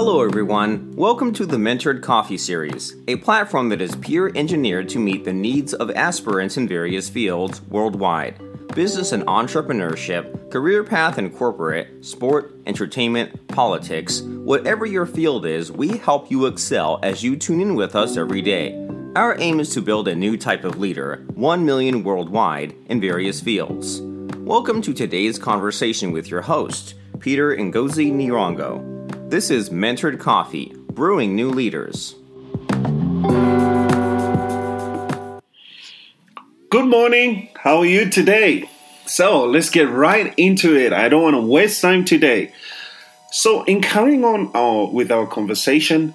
Hello, everyone. Welcome to the Mentored Coffee Series, a platform that is peer engineered to meet the needs of aspirants in various fields worldwide business and entrepreneurship, career path and corporate, sport, entertainment, politics. Whatever your field is, we help you excel as you tune in with us every day. Our aim is to build a new type of leader, 1 million worldwide, in various fields. Welcome to today's conversation with your host, Peter Ngozi Nirongo. This is Mentored Coffee, brewing new leaders. Good morning. How are you today? So let's get right into it. I don't want to waste time today. So, in carrying on our, with our conversation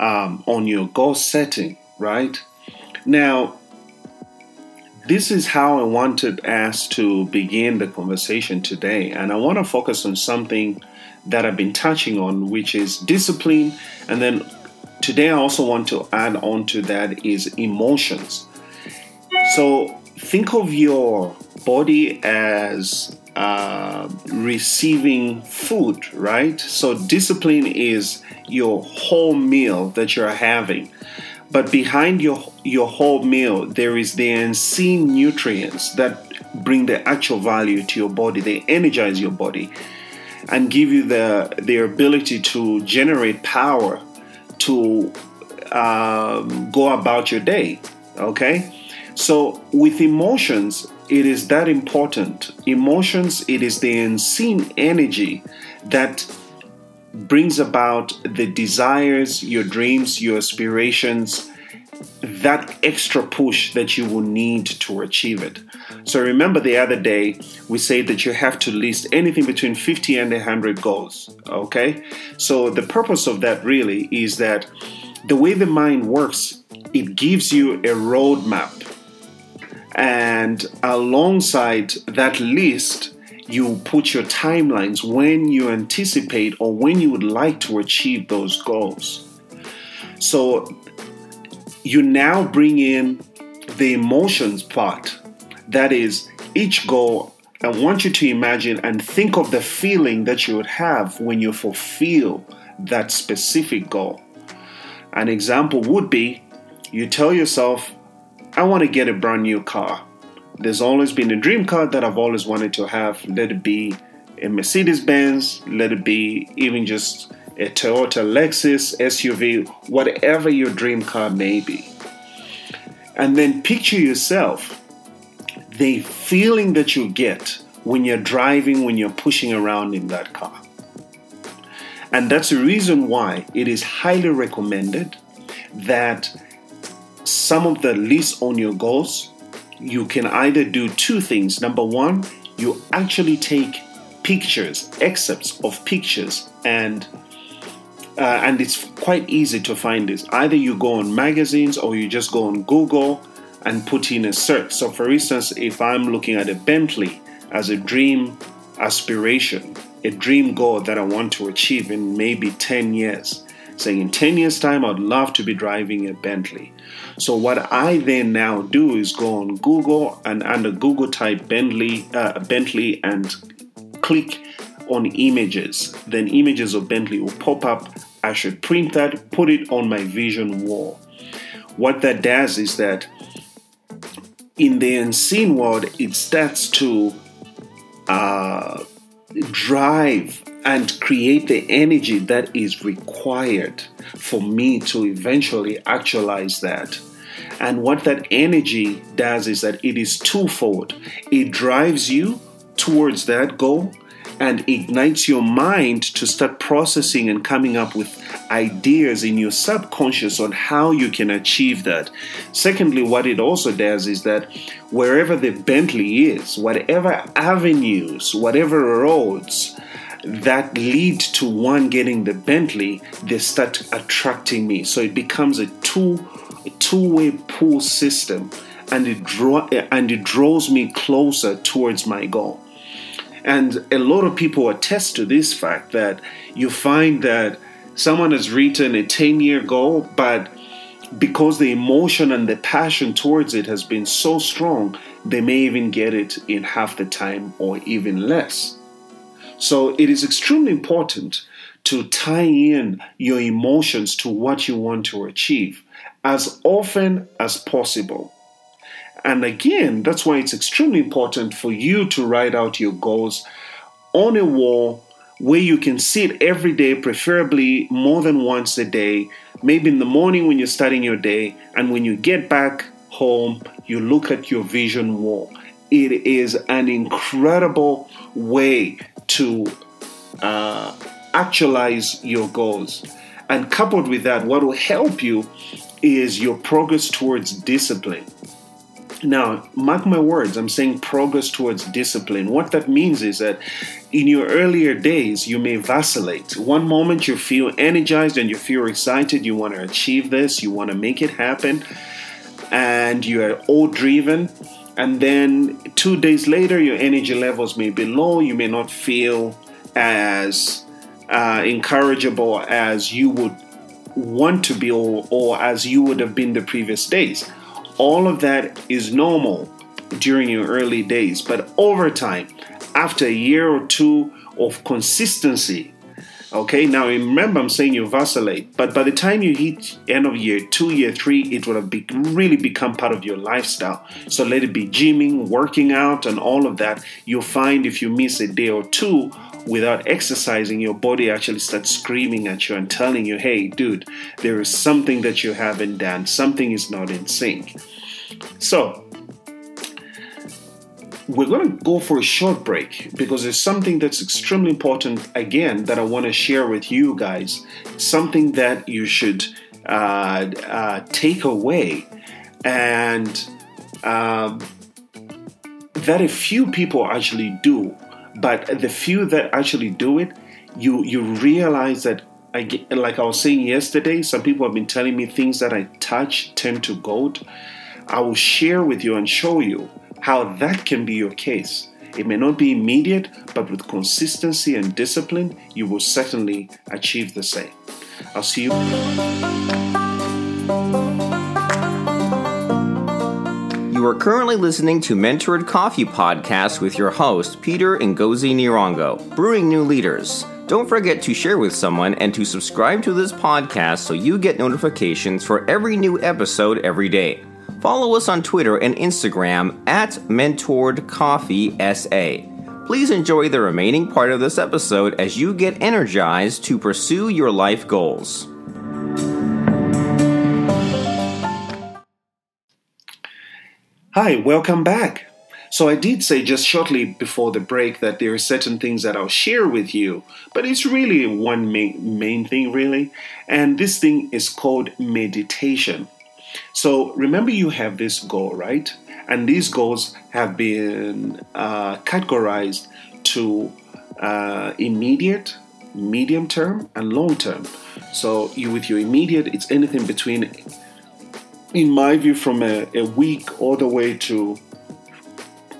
um, on your goal setting, right? Now, this is how I wanted us to begin the conversation today. And I want to focus on something that I've been touching on, which is discipline. And then today I also want to add on to that is emotions. So think of your body as uh, receiving food, right? So discipline is your whole meal that you're having. But behind your your whole meal, there is the unseen nutrients that bring the actual value to your body. They energize your body and give you the the ability to generate power to um, go about your day. Okay, so with emotions, it is that important. Emotions, it is the unseen energy that brings about the desires, your dreams, your aspirations, that extra push that you will need to achieve it. So remember the other day we said that you have to list anything between 50 and 100 goals, okay? So the purpose of that really is that the way the mind works, it gives you a roadmap. And alongside that list, you put your timelines when you anticipate or when you would like to achieve those goals. So you now bring in the emotions part. That is, each goal, I want you to imagine and think of the feeling that you would have when you fulfill that specific goal. An example would be you tell yourself, I want to get a brand new car. There's always been a dream car that I've always wanted to have. Let it be a Mercedes Benz, let it be even just a Toyota Lexus SUV, whatever your dream car may be. And then picture yourself the feeling that you get when you're driving, when you're pushing around in that car. And that's the reason why it is highly recommended that some of the lists on your goals, you can either do two things. Number one, you actually take pictures, excerpts of pictures, and uh, and it's quite easy to find this. Either you go on magazines or you just go on Google and put in a search. So, for instance, if I'm looking at a Bentley as a dream aspiration, a dream goal that I want to achieve in maybe 10 years, saying in 10 years' time, I'd love to be driving a Bentley. So, what I then now do is go on Google and under Google type Bentley, uh, Bentley and click on images. Then images of Bentley will pop up I should print that, put it on my vision wall. What that does is that in the unseen world, it starts to uh, drive and create the energy that is required for me to eventually actualize that. And what that energy does is that it is twofold it drives you towards that goal and ignites your mind to start processing and coming up with ideas in your subconscious on how you can achieve that. Secondly, what it also does is that wherever the Bentley is, whatever avenues, whatever roads, that lead to one getting the Bentley, they start attracting me. So it becomes a two a two-way pull system and it draw and it draws me closer towards my goal. And a lot of people attest to this fact that you find that someone has written a 10 year goal, but because the emotion and the passion towards it has been so strong, they may even get it in half the time or even less. So it is extremely important to tie in your emotions to what you want to achieve as often as possible. And again, that's why it's extremely important for you to write out your goals on a wall where you can see it every day, preferably more than once a day, maybe in the morning when you're starting your day, and when you get back home, you look at your vision wall. It is an incredible way to uh, actualize your goals. And coupled with that, what will help you is your progress towards discipline. Now, mark my words, I'm saying progress towards discipline. What that means is that in your earlier days, you may vacillate. One moment you feel energized and you feel excited, you want to achieve this, you want to make it happen, and you are all driven. And then two days later, your energy levels may be low, you may not feel as uh, encourageable as you would want to be or, or as you would have been the previous days. All of that is normal during your early days, but over time, after a year or two of consistency, okay, now remember I'm saying you vacillate, but by the time you hit end of year two, year three, it will have be, really become part of your lifestyle. So let it be gymming, working out, and all of that. You'll find if you miss a day or two without exercising, your body actually starts screaming at you and telling you, hey, dude, there is something that you haven't done, something is not in sync. So, we're going to go for a short break because there's something that's extremely important again that I want to share with you guys. Something that you should uh, uh, take away, and uh, that a few people actually do but the few that actually do it, you you realize that I get, like I was saying yesterday, some people have been telling me things that I touch turn to gold. I will share with you and show you how that can be your case. It may not be immediate, but with consistency and discipline, you will certainly achieve the same. I'll see you. Are currently listening to Mentored Coffee Podcast with your host, Peter Ngozi Nirongo, Brewing New Leaders. Don't forget to share with someone and to subscribe to this podcast so you get notifications for every new episode every day. Follow us on Twitter and Instagram at Mentored Coffee SA. Please enjoy the remaining part of this episode as you get energized to pursue your life goals. Hi, welcome back. So, I did say just shortly before the break that there are certain things that I'll share with you, but it's really one main, main thing, really. And this thing is called meditation. So, remember, you have this goal, right? And these goals have been uh, categorized to uh, immediate, medium term, and long term. So, you with your immediate, it's anything between in my view, from a, a week all the way to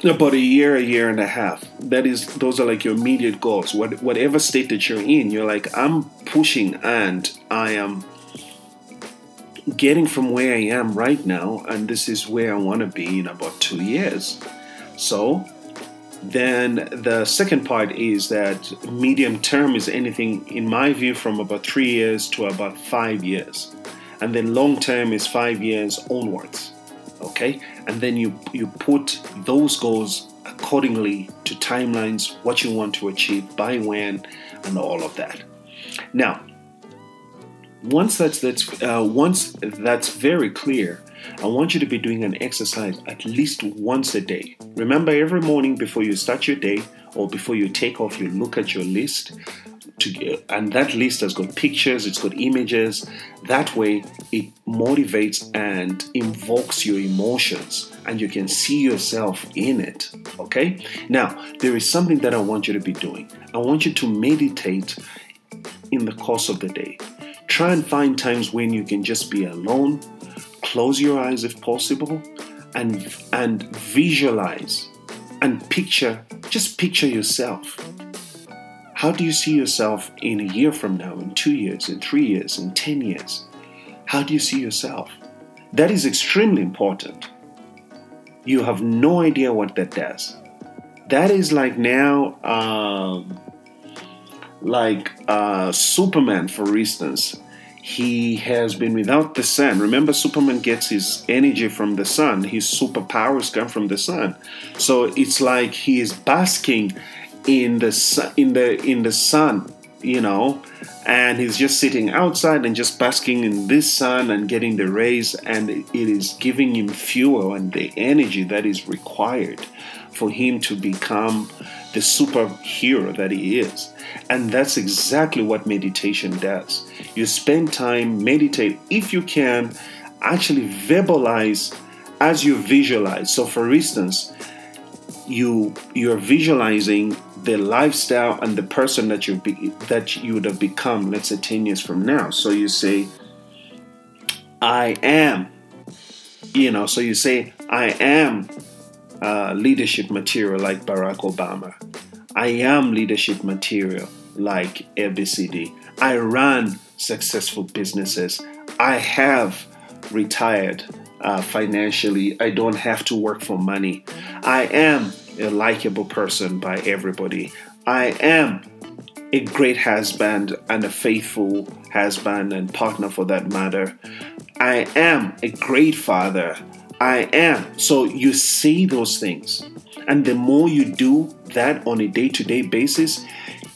about a year, a year and a half. That is, those are like your immediate goals. What, whatever state that you're in, you're like, I'm pushing and I am getting from where I am right now, and this is where I want to be in about two years. So, then the second part is that medium term is anything, in my view, from about three years to about five years and then long term is five years onwards okay? And then you you put those goals accordingly to timelines what you want to achieve by when and all of that. Now once that's that's uh, once that's very clear i want you to be doing an exercise at least once a day. Remember every morning before you start your day or before you take off you look at your list to, and that list has got pictures, it's got images. That way, it motivates and invokes your emotions, and you can see yourself in it. Okay? Now, there is something that I want you to be doing. I want you to meditate in the course of the day. Try and find times when you can just be alone, close your eyes if possible, and, and visualize and picture, just picture yourself how do you see yourself in a year from now, in two years, in three years, in 10 years? How do you see yourself? That is extremely important. You have no idea what that does. That is like now, um, like uh, Superman, for instance, he has been without the sun. Remember, Superman gets his energy from the sun. His superpowers come from the sun. So it's like he is basking in the sun, in the in the sun, you know, and he's just sitting outside and just basking in this sun and getting the rays, and it is giving him fuel and the energy that is required for him to become the superhero that he is. And that's exactly what meditation does. You spend time, meditate, if you can, actually verbalize as you visualize. So, for instance, you you're visualizing the lifestyle and the person that you be, that you would have become let's say 10 years from now so you say i am you know so you say i am uh, leadership material like barack obama i am leadership material like abcd i run successful businesses i have retired uh, financially. I don't have to work for money. I am a likable person by everybody. I am a great husband and a faithful husband and partner for that matter. I am a great father. I am. So you see those things. And the more you do that on a day to day basis,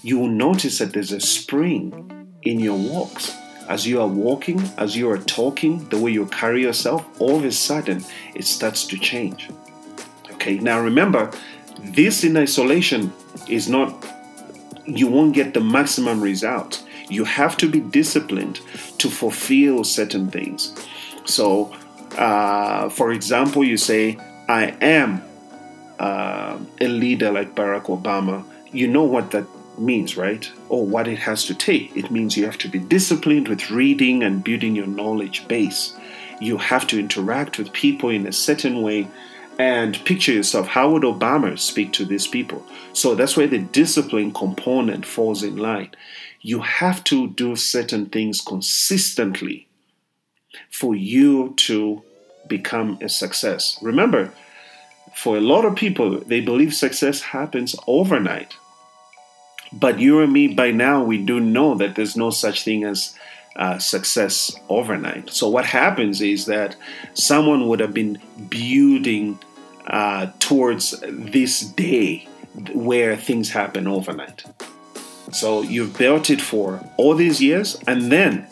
you will notice that there's a spring in your walks as you are walking, as you are talking, the way you carry yourself, all of a sudden it starts to change. Okay, now remember, this in isolation is not, you won't get the maximum result. You have to be disciplined to fulfill certain things. So, uh, for example, you say, I am uh, a leader like Barack Obama. You know what that means, right? Or what it has to take. It means you have to be disciplined with reading and building your knowledge base. You have to interact with people in a certain way and picture yourself how would Obama speak to these people? So that's where the discipline component falls in line. You have to do certain things consistently for you to become a success. Remember, for a lot of people, they believe success happens overnight. But you and me, by now, we do know that there's no such thing as uh, success overnight. So what happens is that someone would have been building uh, towards this day where things happen overnight. So you've built it for all these years, and then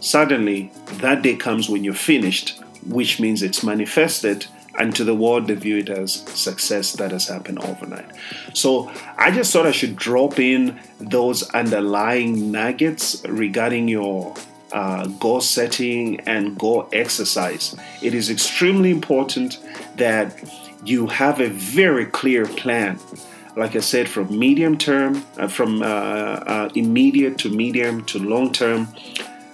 suddenly that day comes when you're finished, which means it's manifested and to the world they view it as success that has happened overnight. So I just thought I should drop in those underlying nuggets regarding your uh, goal setting and goal exercise. It is extremely important that you have a very clear plan. Like I said, from medium term, uh, from uh, uh immediate to medium to long term,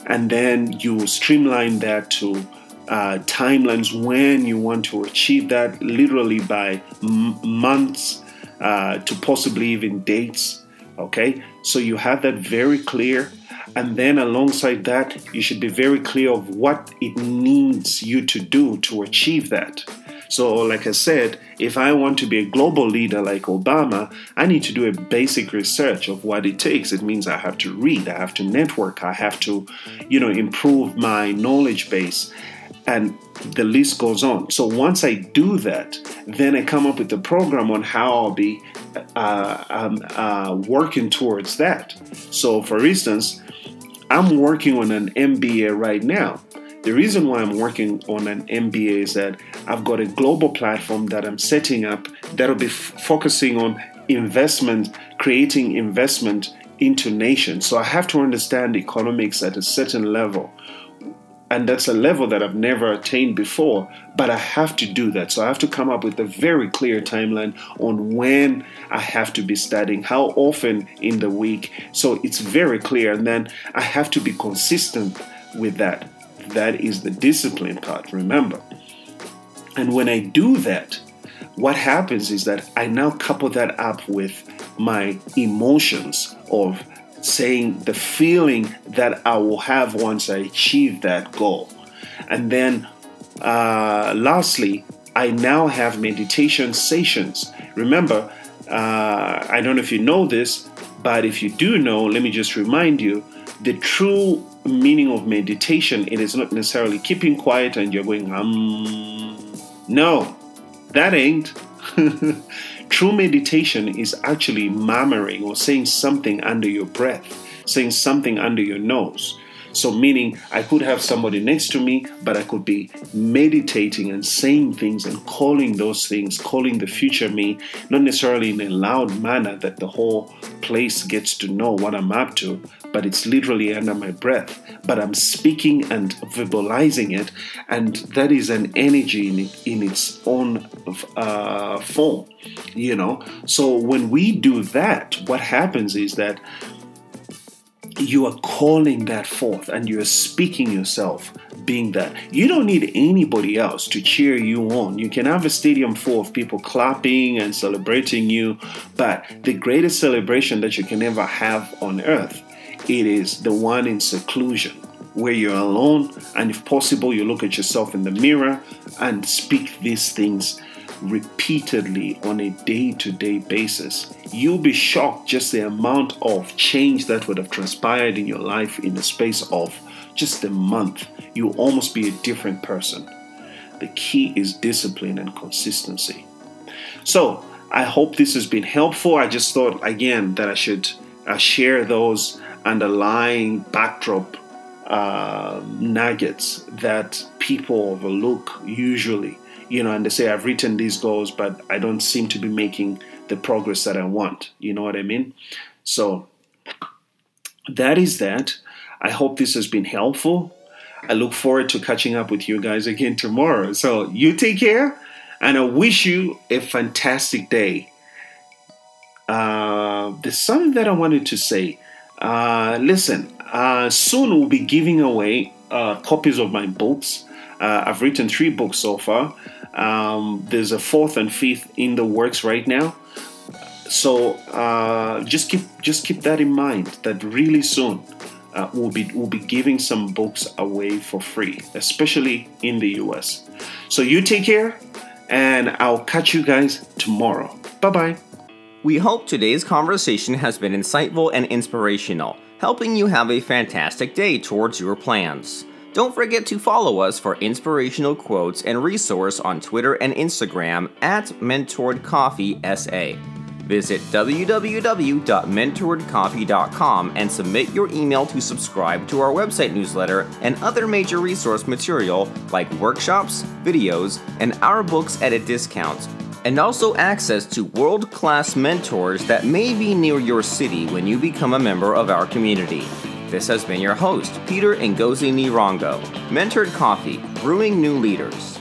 and then you streamline that to uh, timelines when you want to achieve that, literally by m- months uh, to possibly even dates. Okay, so you have that very clear, and then alongside that, you should be very clear of what it needs you to do to achieve that. So, like I said, if I want to be a global leader like Obama, I need to do a basic research of what it takes. It means I have to read, I have to network, I have to, you know, improve my knowledge base and the list goes on. So once I do that, then I come up with a program on how I'll be uh, um, uh, working towards that. So, for instance, I'm working on an MBA right now. The reason why I'm working on an MBA is that I've got a global platform that I'm setting up that'll be f- focusing on investment, creating investment into nations. So I have to understand economics at a certain level and that's a level that I've never attained before, but I have to do that. So I have to come up with a very clear timeline on when I have to be studying, how often in the week. So it's very clear. And then I have to be consistent with that. That is the discipline part, remember. And when I do that, what happens is that I now couple that up with my emotions of saying the feeling that I will have once I achieve that goal. And then, uh, lastly, I now have meditation sessions. Remember, uh, I don't know if you know this, But if you do know, let me just remind you the true meaning of meditation it is not necessarily keeping quiet and you're going um no that ain't true meditation is actually murmuring or saying something under your breath saying something under your nose so, meaning I could have somebody next to me, but I could be meditating and saying things and calling those things, calling the future me, not necessarily in a loud manner that the whole place gets to know what I'm up to, but it's literally under my breath. But I'm speaking and verbalizing it, and that is an energy in, it, in its own uh, form, you know. So, when we do that, what happens is that you are calling that forth and you're speaking yourself being that. You don't need anybody else to cheer you on. You can have a stadium full of people clapping and celebrating you, but the greatest celebration that you can ever have on earth, it is the one in seclusion where you're alone and if possible you look at yourself in the mirror and speak these things repeatedly on a day to day basis, you'll be shocked just the amount of change that would have transpired in your life in the space of just a month. You'll almost be a different person. The key is discipline and consistency. So, I hope this has been helpful. I just thought again that I should uh, share those underlying backdrop uh, nuggets that people overlook usually you know, and they say, I've written these goals, but I don't seem to be making the progress that I want. You know what I mean? So that is that. I hope this has been helpful. I look forward to catching up with you guys again tomorrow. So you take care, and I wish you a fantastic day. Uh, there's something that I wanted to say. Uh, listen, uh, soon we'll be giving away uh, copies of my books. Uh, I've written three books so far. Um, there's a fourth and fifth in the works right now. So uh, just keep just keep that in mind. That really soon uh, we'll be we'll be giving some books away for free, especially in the U.S. So you take care, and I'll catch you guys tomorrow. Bye bye. We hope today's conversation has been insightful and inspirational, helping you have a fantastic day towards your plans. Don't forget to follow us for inspirational quotes and resource on Twitter and Instagram at MentoredCoffeeSA. Visit www.mentoredcoffee.com and submit your email to subscribe to our website newsletter and other major resource material like workshops, videos, and our books at a discount. And also access to world class mentors that may be near your city when you become a member of our community. This has been your host, Peter Ngozi Nirongo, Mentored Coffee, Brewing New Leaders.